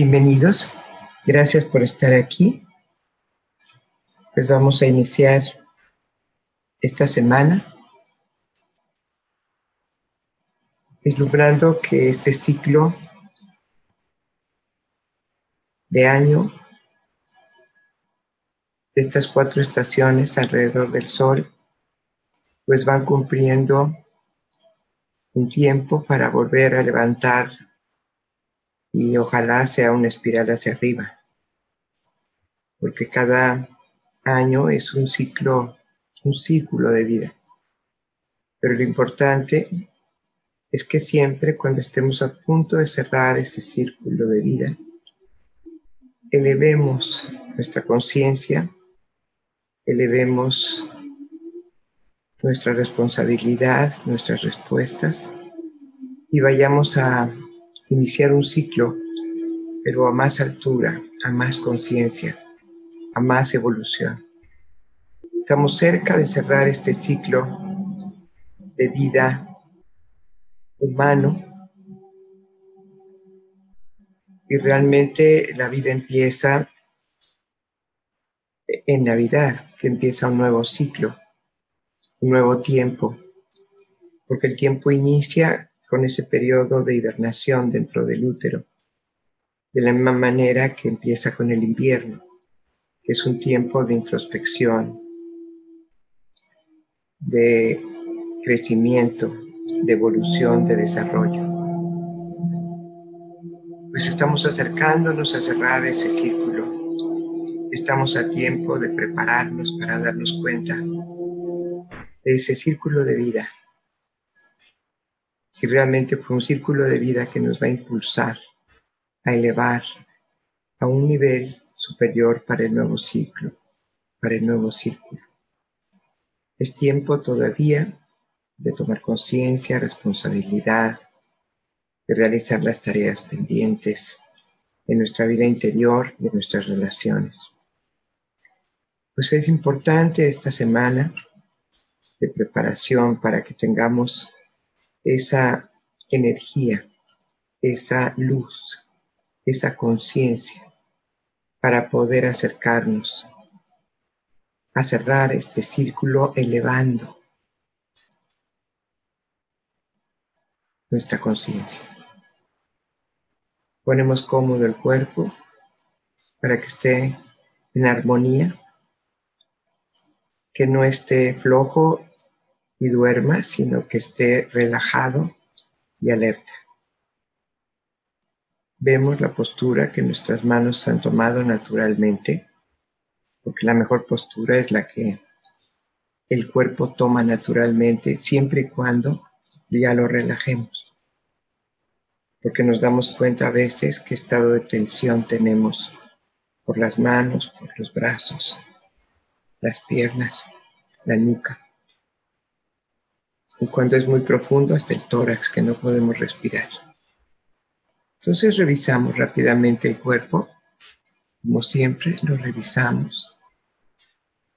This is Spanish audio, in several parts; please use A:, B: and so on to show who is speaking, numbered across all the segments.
A: Bienvenidos, gracias por estar aquí. Pues vamos a iniciar esta semana vislumbrando que este ciclo de año, de estas cuatro estaciones alrededor del Sol, pues van cumpliendo un tiempo para volver a levantar y ojalá sea una espiral hacia arriba, porque cada año es un ciclo, un círculo de vida. Pero lo importante es que siempre cuando estemos a punto de cerrar ese círculo de vida, elevemos nuestra conciencia, elevemos nuestra responsabilidad, nuestras respuestas y vayamos a iniciar un ciclo, pero a más altura, a más conciencia, a más evolución. Estamos cerca de cerrar este ciclo de vida humano y realmente la vida empieza en Navidad, que empieza un nuevo ciclo, un nuevo tiempo, porque el tiempo inicia con ese periodo de hibernación dentro del útero, de la misma manera que empieza con el invierno, que es un tiempo de introspección, de crecimiento, de evolución, de desarrollo. Pues estamos acercándonos a cerrar ese círculo. Estamos a tiempo de prepararnos para darnos cuenta de ese círculo de vida si realmente fue un círculo de vida que nos va a impulsar a elevar a un nivel superior para el nuevo ciclo, para el nuevo círculo. Es tiempo todavía de tomar conciencia, responsabilidad, de realizar las tareas pendientes de nuestra vida interior y de nuestras relaciones. Pues es importante esta semana de preparación para que tengamos esa energía, esa luz, esa conciencia para poder acercarnos a cerrar este círculo elevando nuestra conciencia. Ponemos cómodo el cuerpo para que esté en armonía, que no esté flojo y duerma, sino que esté relajado y alerta. Vemos la postura que nuestras manos han tomado naturalmente, porque la mejor postura es la que el cuerpo toma naturalmente siempre y cuando ya lo relajemos. Porque nos damos cuenta a veces qué estado de tensión tenemos por las manos, por los brazos, las piernas, la nuca y cuando es muy profundo hasta el tórax que no podemos respirar. Entonces revisamos rápidamente el cuerpo, como siempre lo revisamos.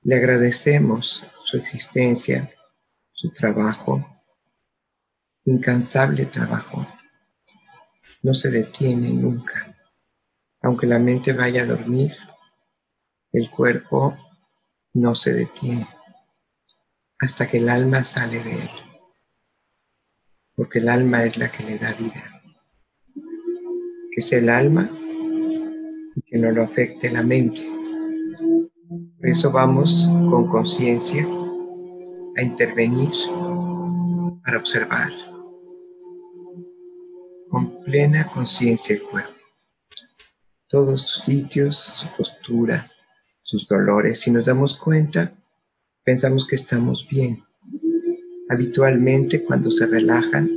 A: Le agradecemos su existencia, su trabajo, incansable trabajo. No se detiene nunca. Aunque la mente vaya a dormir, el cuerpo no se detiene hasta que el alma sale de él porque el alma es la que le da vida. Que es el alma y que no lo afecte la mente. Por eso vamos con conciencia a intervenir para observar con plena conciencia el cuerpo. Todos sus sitios, su postura, sus dolores. Si nos damos cuenta, pensamos que estamos bien Habitualmente cuando se relajan,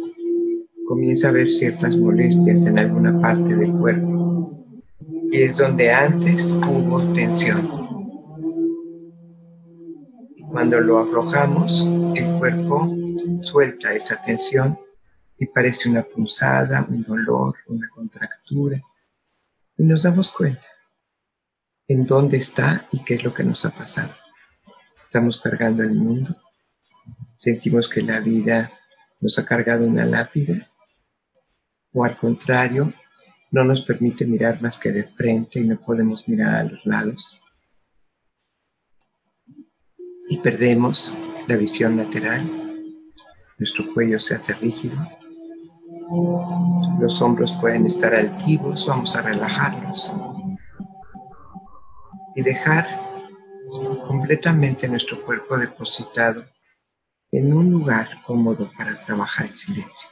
A: comienza a haber ciertas molestias en alguna parte del cuerpo y es donde antes hubo tensión. Y cuando lo aflojamos, el cuerpo suelta esa tensión y parece una punzada, un dolor, una contractura. Y nos damos cuenta en dónde está y qué es lo que nos ha pasado. Estamos cargando el mundo sentimos que la vida nos ha cargado una lápida o al contrario, no nos permite mirar más que de frente y no podemos mirar a los lados. Y perdemos la visión lateral. Nuestro cuello se hace rígido. Los hombros pueden estar altivos, vamos a relajarlos y dejar completamente nuestro cuerpo depositado en un lugar cómodo para trabajar en silencio.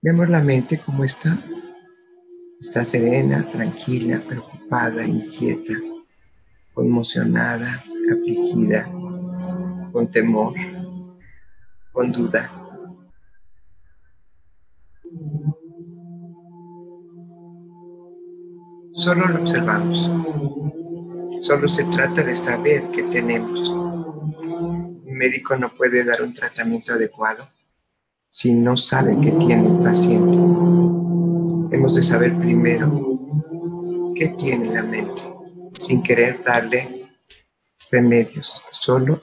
A: Vemos la mente como está. Está serena, tranquila, preocupada, inquieta, conmocionada, afligida, con temor, con duda. Solo lo observamos. Solo se trata de saber qué tenemos. Médico no puede dar un tratamiento adecuado si no sabe qué tiene el paciente. Hemos de saber primero qué tiene la mente, sin querer darle remedios, solo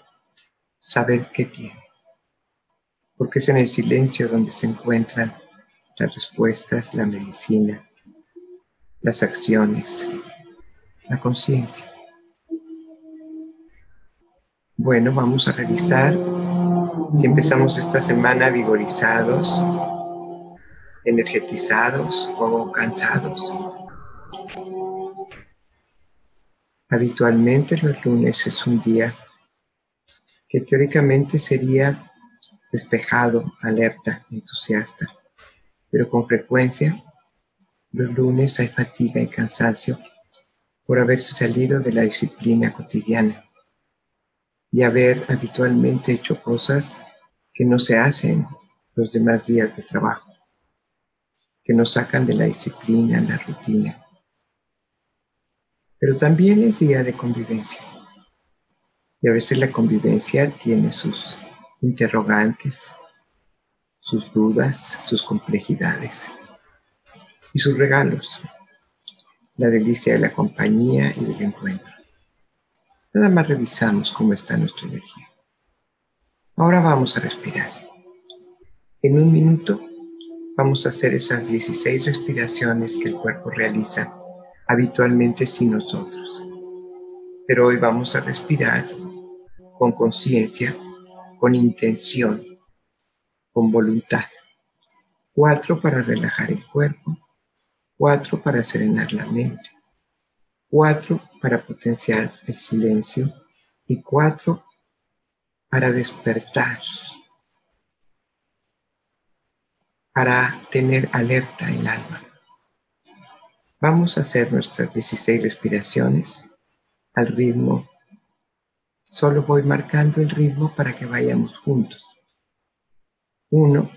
A: saber qué tiene. Porque es en el silencio donde se encuentran las respuestas, la medicina, las acciones, la conciencia. Bueno, vamos a revisar si empezamos esta semana vigorizados, energetizados o cansados. Habitualmente los lunes es un día que teóricamente sería despejado, alerta, entusiasta, pero con frecuencia los lunes hay fatiga y cansancio por haberse salido de la disciplina cotidiana y haber habitualmente hecho cosas que no se hacen los demás días de trabajo, que nos sacan de la disciplina, la rutina. Pero también es día de convivencia. Y a veces la convivencia tiene sus interrogantes, sus dudas, sus complejidades y sus regalos, la delicia de la compañía y del encuentro. Nada más revisamos cómo está nuestra energía. Ahora vamos a respirar. En un minuto vamos a hacer esas 16 respiraciones que el cuerpo realiza habitualmente sin nosotros. Pero hoy vamos a respirar con conciencia, con intención, con voluntad. Cuatro para relajar el cuerpo, cuatro para serenar la mente, cuatro para potenciar el silencio y cuatro para despertar, para tener alerta el alma. Vamos a hacer nuestras 16 respiraciones al ritmo. Solo voy marcando el ritmo para que vayamos juntos. Uno.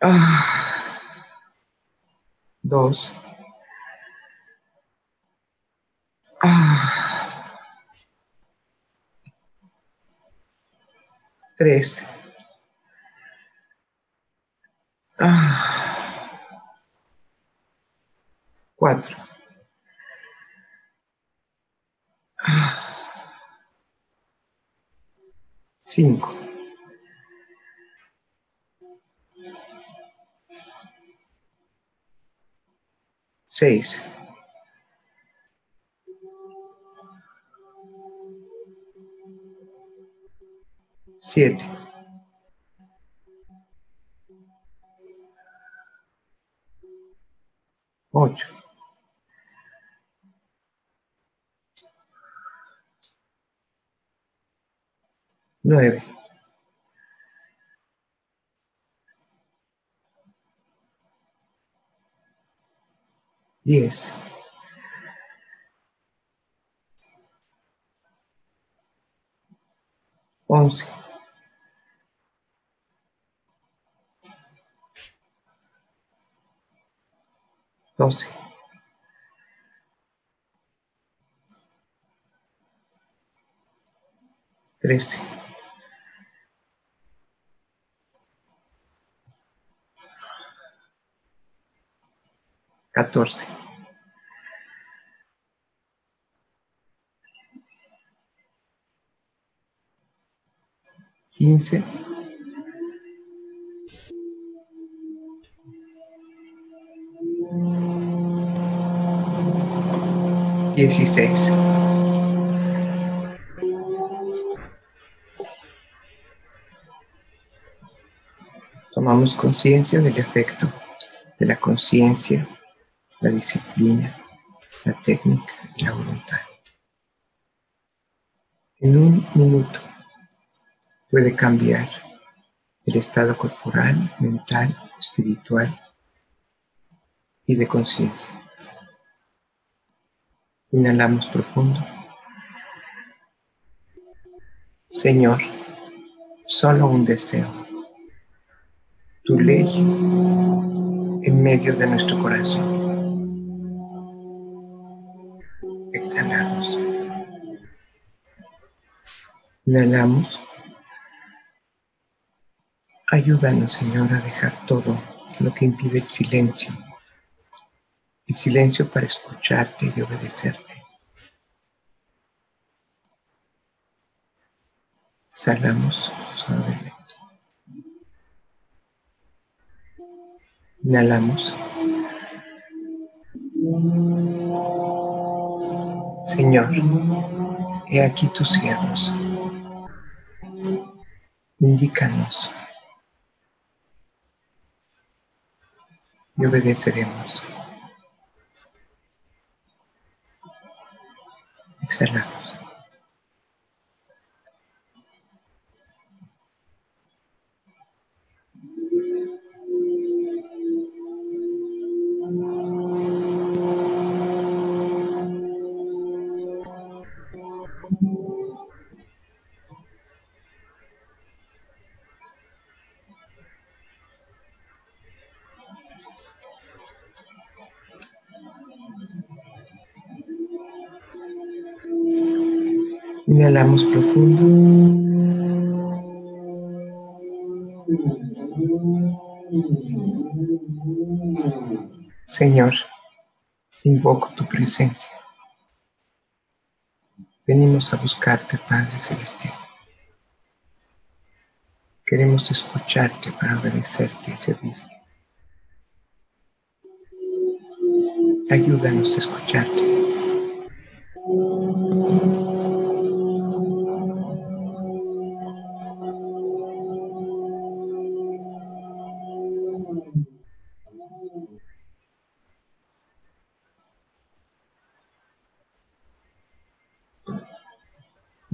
A: Ah. Dos. Ah. Tres. Ah. Cuatro. Cinco. Seis. Siete, ocho, nueve, diez, once, doce, trece, catorce, quince, 16. Tomamos conciencia del efecto de la conciencia, la disciplina, la técnica y la voluntad. En un minuto puede cambiar el estado corporal, mental, espiritual y de conciencia. Inhalamos profundo. Señor, solo un deseo. Tu ley en medio de nuestro corazón. Exhalamos. Inhalamos. Ayúdanos, Señor, a dejar todo lo que impide el silencio. El silencio para escucharte y obedecerte. Exhalamos suavemente. Inhalamos. Señor, he aquí tus siervos. Indícanos y obedeceremos. Exhalamos. Inhalamos profundo. Señor, invoco tu presencia. Venimos a buscarte, Padre Celestial. Queremos escucharte para obedecerte y servirte. Ayúdanos a escucharte.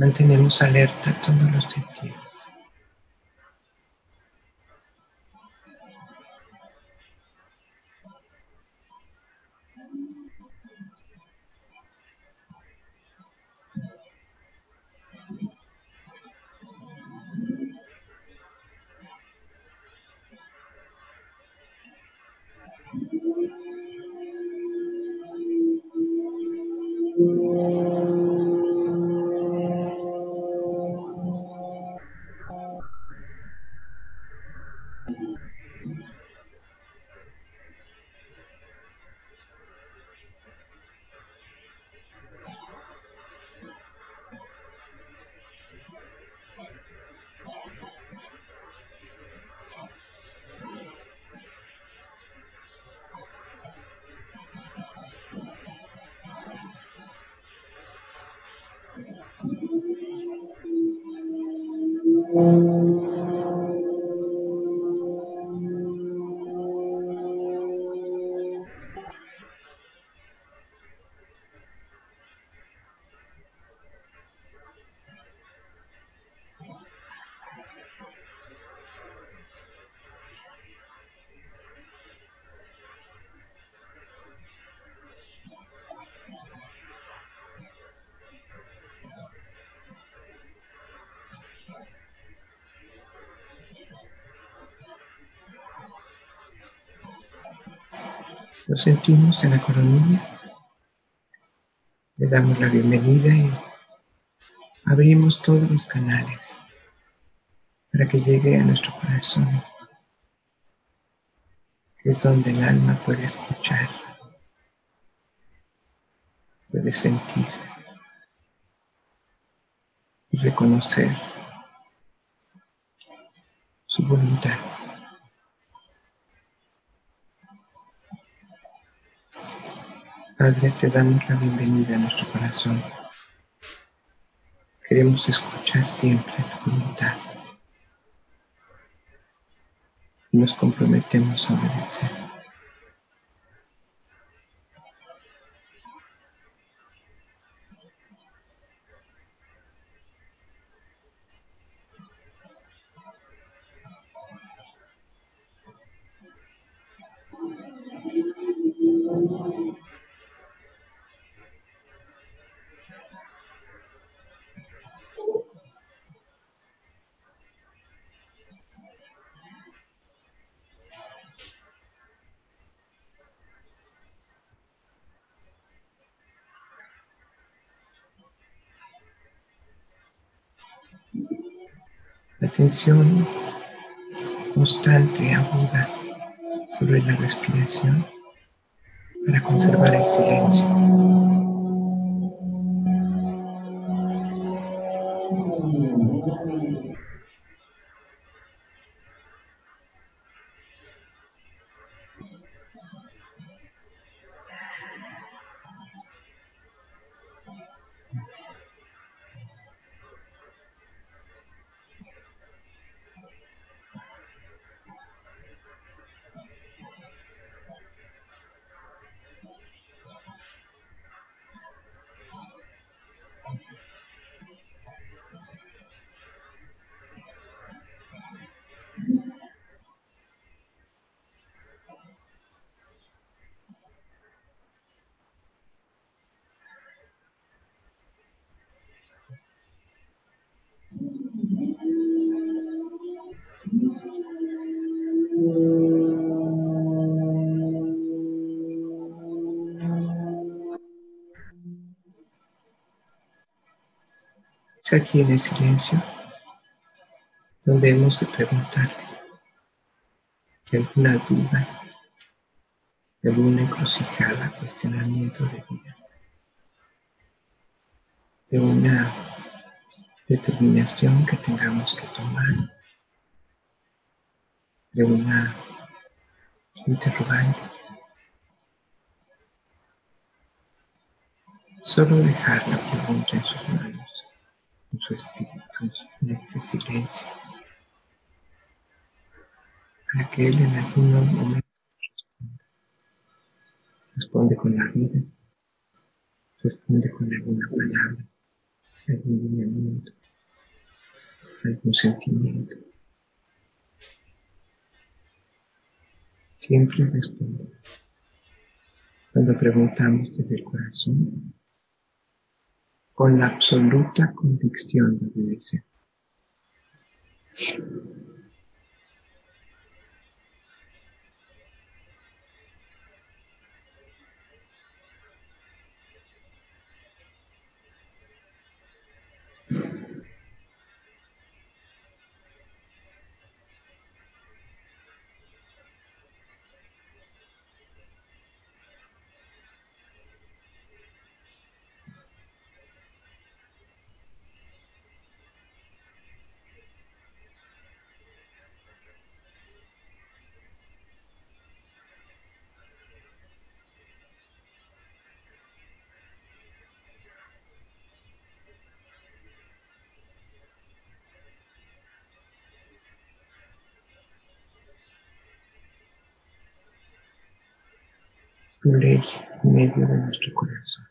A: Mantenemos alerta todos los sentidos. Nos sentimos en la coronilla. Le damos la bienvenida y abrimos todos los canales para que llegue a nuestro corazón, que es donde el alma puede escuchar, puede sentir y reconocer su voluntad. Padre, te damos la bienvenida a nuestro corazón. Queremos escuchar siempre tu voluntad y nos comprometemos a obedecer. Atención constante, aguda sobre la respiración para conservar el silencio. Aquí en el silencio donde hemos de preguntar de alguna duda, de alguna encrucijada, cuestionamiento de vida, de una determinación que tengamos que tomar, de una interrogante. Solo dejar la pregunta en sus manos su espíritu, en este silencio, para que Él en algún momento responda. Responde con la vida, responde con alguna palabra, algún lineamiento, algún sentimiento. Siempre responde. Cuando preguntamos desde el corazón, con la absoluta convicción de obedecer. Tu ley en medio de nuestro corazón.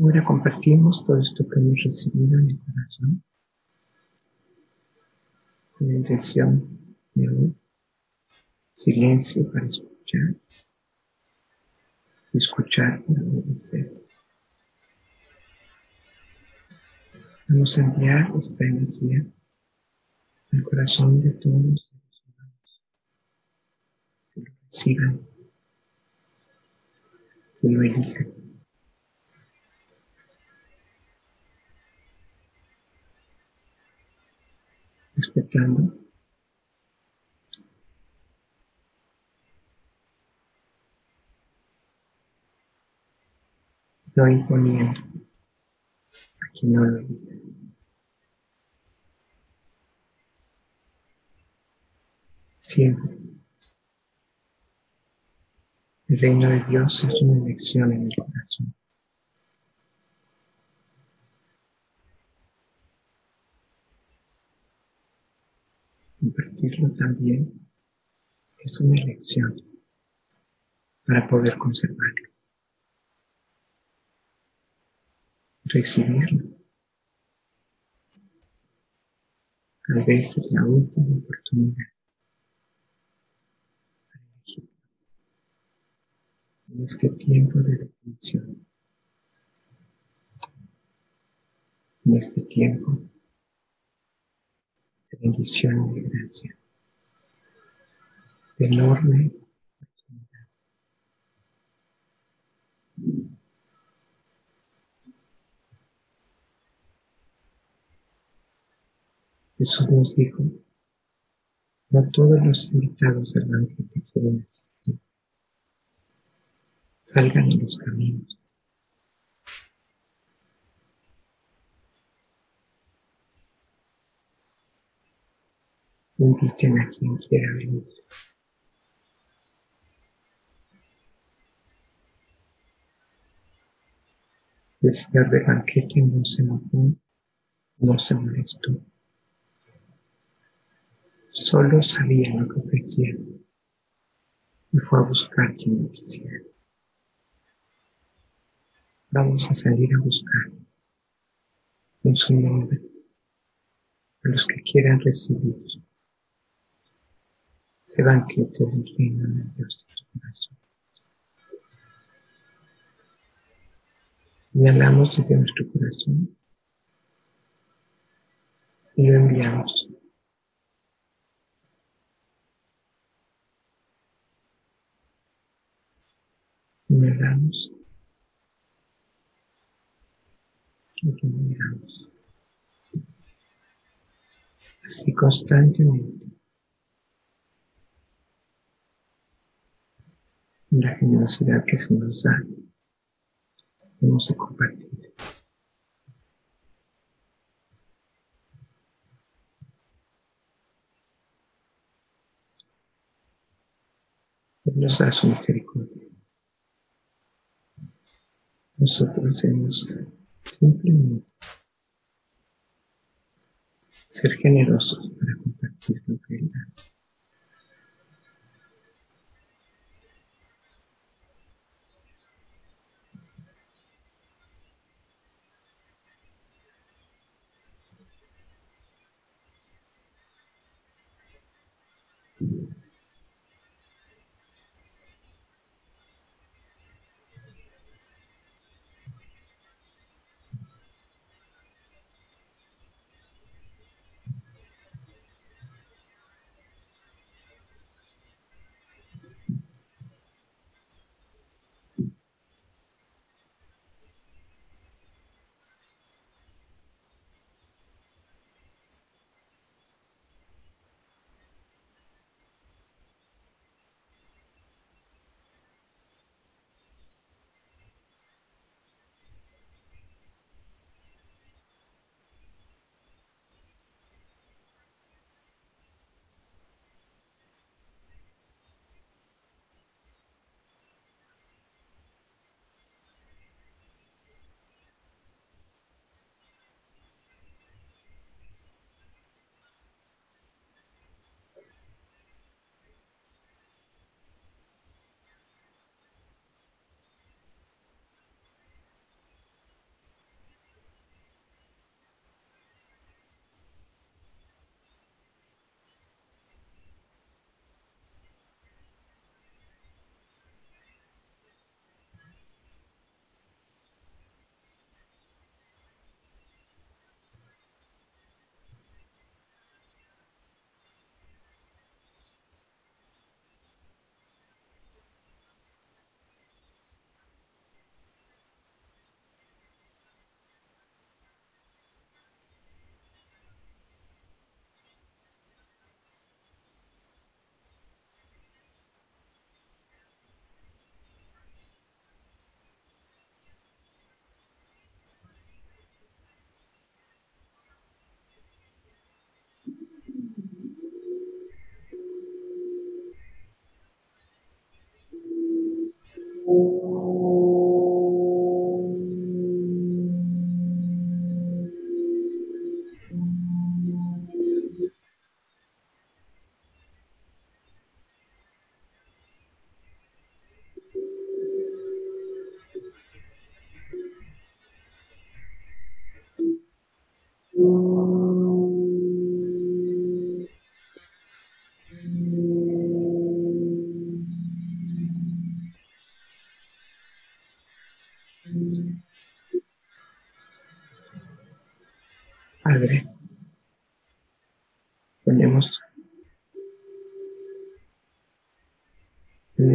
A: Ahora compartimos todo esto que hemos recibido en el corazón con la intención de hoy. Silencio para escuchar. Escuchar para obedecer. Vamos a enviar esta energía al corazón de todos los humanos. Que lo reciban. Que lo elijan. Respetando no imponiendo a quien no lo diga. Siempre. El reino de Dios es una elección en el corazón. Compartirlo también es una elección para poder conservarlo. Recibirlo. Tal vez es la última oportunidad para elegirlo. En este tiempo de definición. En este tiempo bendición y gracia, de enorme oportunidad. Jesús nos dijo, no todos los invitados al banquete quieren asistir. Salgan en los caminos inviten a quien quiera venir. El señor del banquete no se enojó, no se molestó. Solo sabía lo que ofrecía y fue a buscar quien lo quisiera. Vamos a salir a buscar en su nombre a los que quieran recibir este banquete del reino de Dios. Inhalamos desde nuestro corazón y lo enviamos. Inhalamos y lo enviamos. Así constantemente. La generosidad que se nos da, hemos de compartir. Él nos da su misericordia. Nosotros hemos simplemente ser generosos para compartir lo que Él da.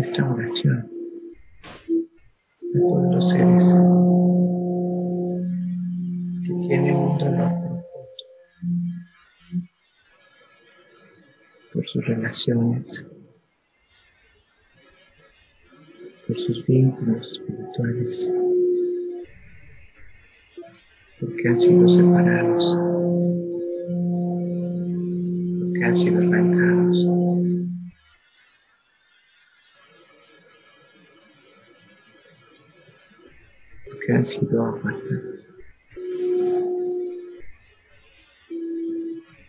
A: Esta oración a todos los seres que tienen un dolor profundo por sus relaciones, por sus vínculos espirituales porque han sido separados, porque han sido arrancados. Han sido apartados.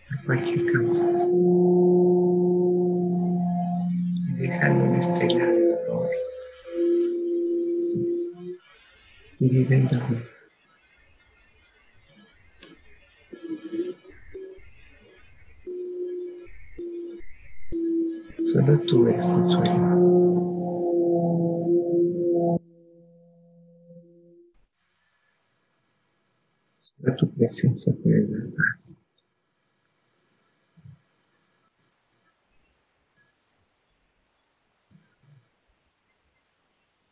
A: Por cualquier causa. Y dejan una estela de dolor. Y viven dolor. Solo tú eres consuelo. Tu presencia puede dar paz.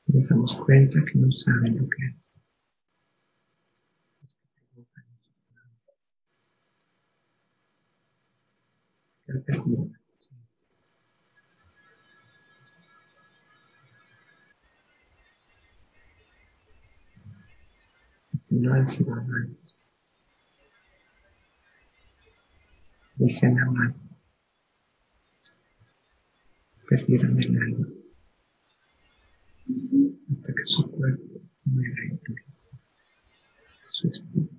A: Nos damos cuenta que no saben lo que perdido no. Dicen amados. Perdieron el alma hasta que su cuerpo muera en su espíritu.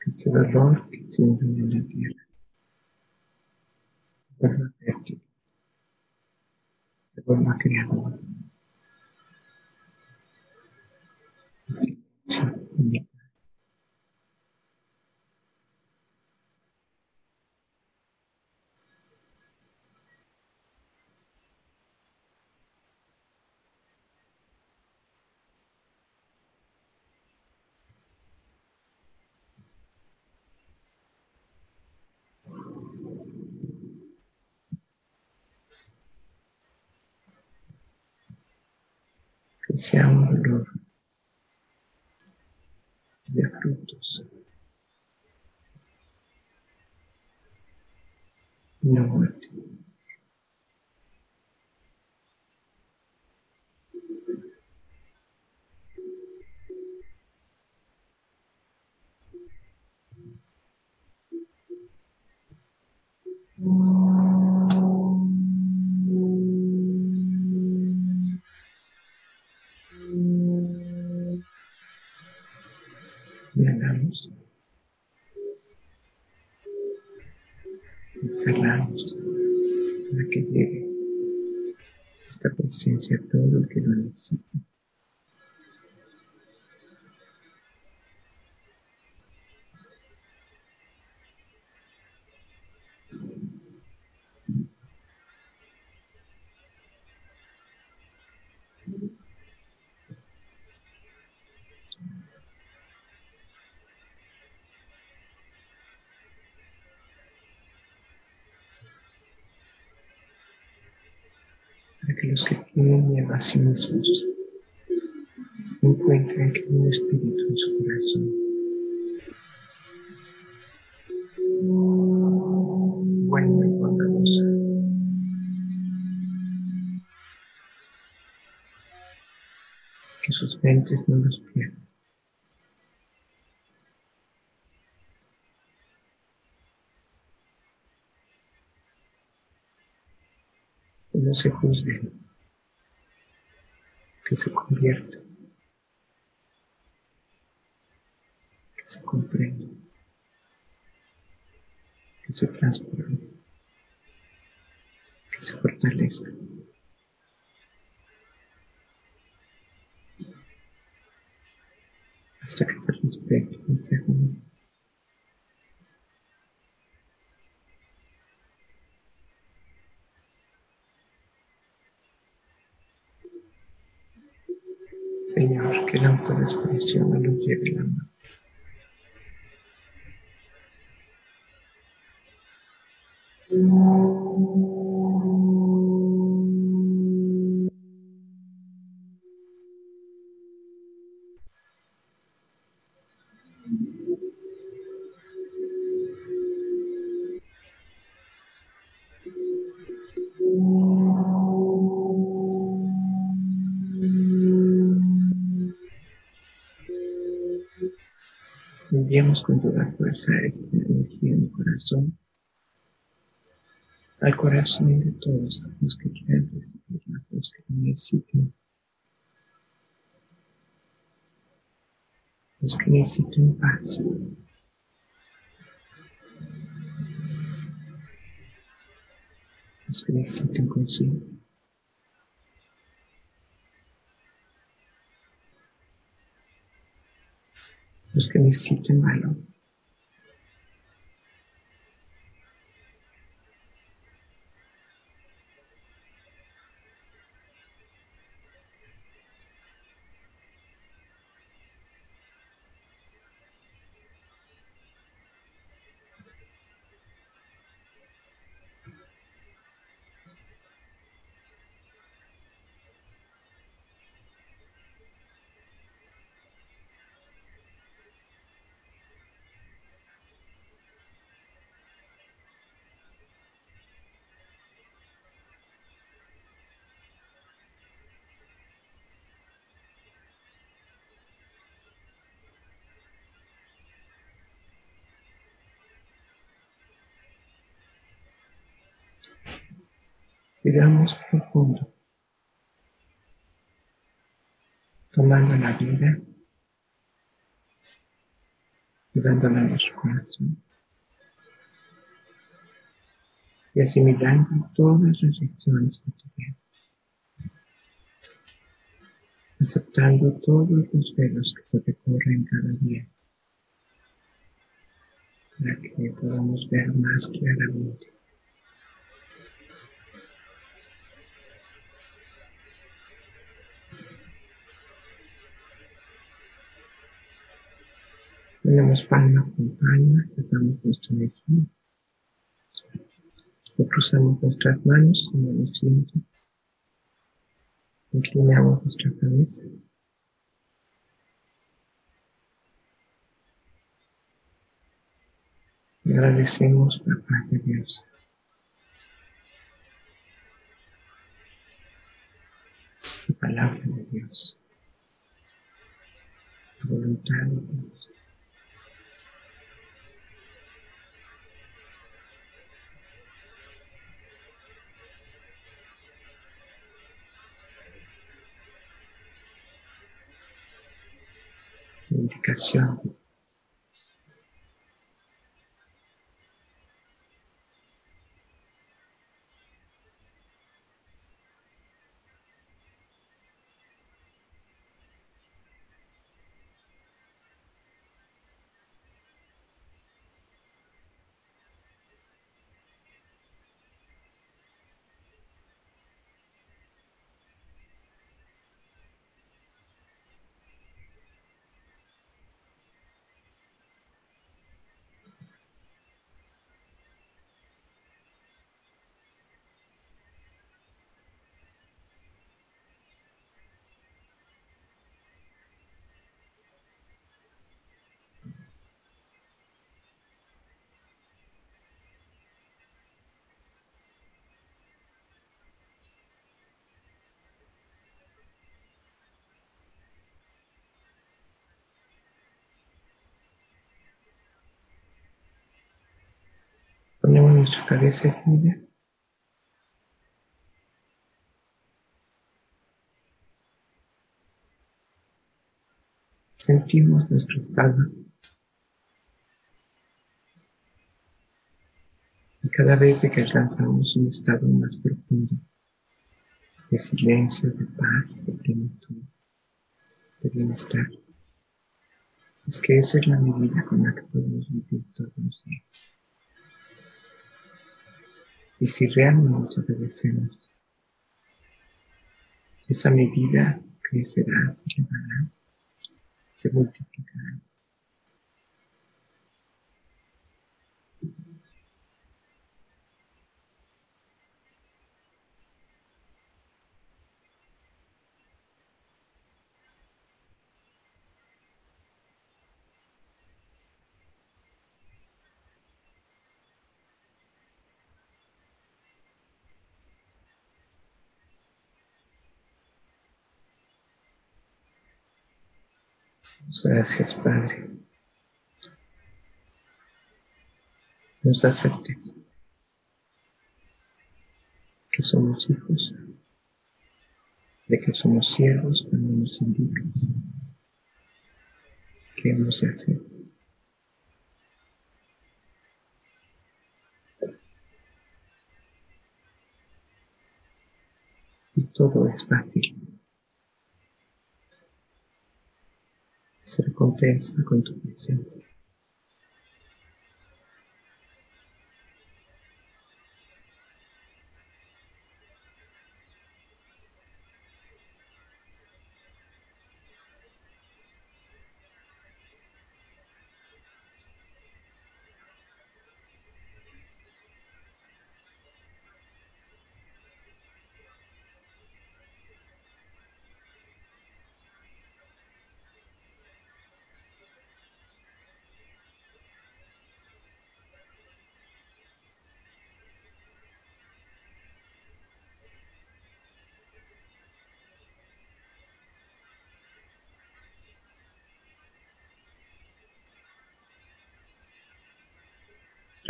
A: Que ese dolor que sienten en la tierra se vuelva fértil, se vuelva creador. Que sea un dolor de frutos y no muerte. Presencia todo el que lo necesite. Que los que tienen miedo a sí mismos encuentren que hay un espíritu en su corazón. Bueno y bondadoso. Que sus mentes no los pierdan. No se juzguen, que se conviertan, que se comprendan, que se transformen, que se fortalezcan. hasta que se respeten y se unen. Señor, que la autodesprecio no nos lleve la mano. Con toda fuerza esta energía en el corazón, al corazón de todos los que quieran recibirla, los que lo necesiten, los que necesiten paz. Los que necesiten conciencia. Los que necesiten valor. Respiramos profundo, tomando la vida, llevándola a nuestro corazón. Y asimilando todas las lecciones cotidianas, aceptando todos los velos que se recorren cada día. Para que podamos ver más claramente Ponemos palma con palma, cerramos nuestra energía. Y cruzamos nuestras manos como lo siento. Inclinamos nuestra cabeza. Y agradecemos la paz de Dios. La palabra de Dios. La voluntad de Dios. Yes, yeah. ponemos nuestra cabeza erguida. Sentimos nuestro estado. Y cada vez que alcanzamos un estado más profundo, de silencio, de paz, de plenitud, de bienestar, es que esa es la medida con la que podemos vivir todos los días. Y si realmente obedecemos, esa medida crecerá, se elevará, se multiplicará. Gracias, Padre. Nos da certeza que somos hijos, de que somos siervos cuando nos indicas qué hemos de hacer. Y todo es fácil. Se recompensa con tu presencia.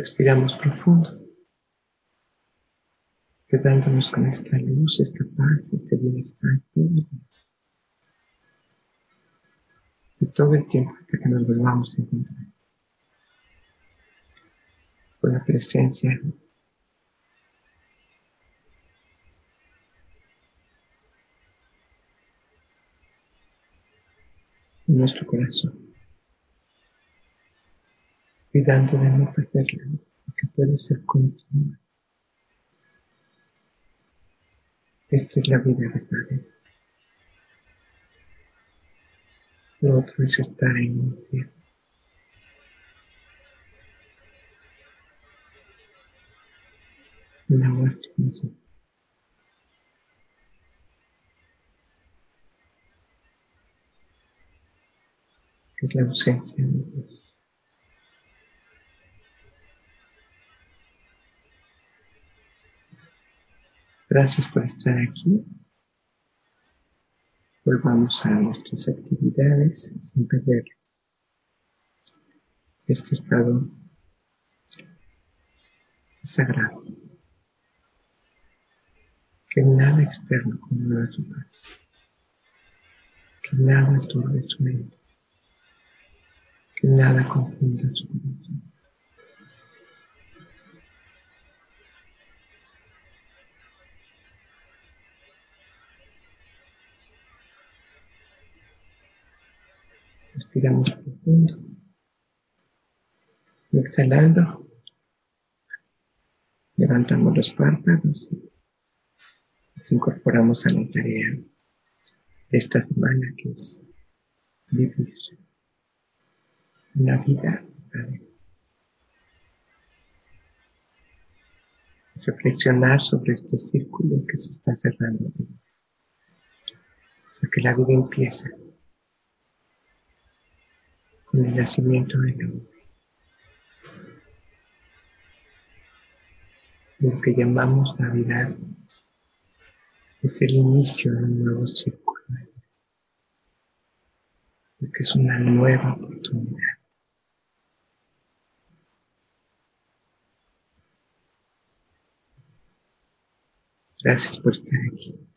A: Respiramos profundo, quedándonos con esta luz, esta paz, este bienestar todo el. Y todo el tiempo hasta que nos volvamos a encontrar. Con la presencia en nuestro corazón cuidando de no perderla, porque puede ser continua. Esta es la vida verdadera. Lo otro es estar en un infierno. La muerte misma. Que es la ausencia de Dios. Gracias por estar aquí. Volvamos a nuestras actividades sin perder este estado sagrado. Que nada externo conmueva tu paz. Que nada turbe tu mente. Que nada confunda tu corazón. Respiramos profundo. Y exhalando, levantamos los párpados y nos incorporamos a la tarea de esta semana que es vivir una vida verdadera. Reflexionar sobre este círculo que se está cerrando. Porque la vida empieza el nacimiento del hombre. Lo que llamamos Navidad es el inicio de un nuevo círculo de vida, porque es una nueva oportunidad. Gracias por estar aquí.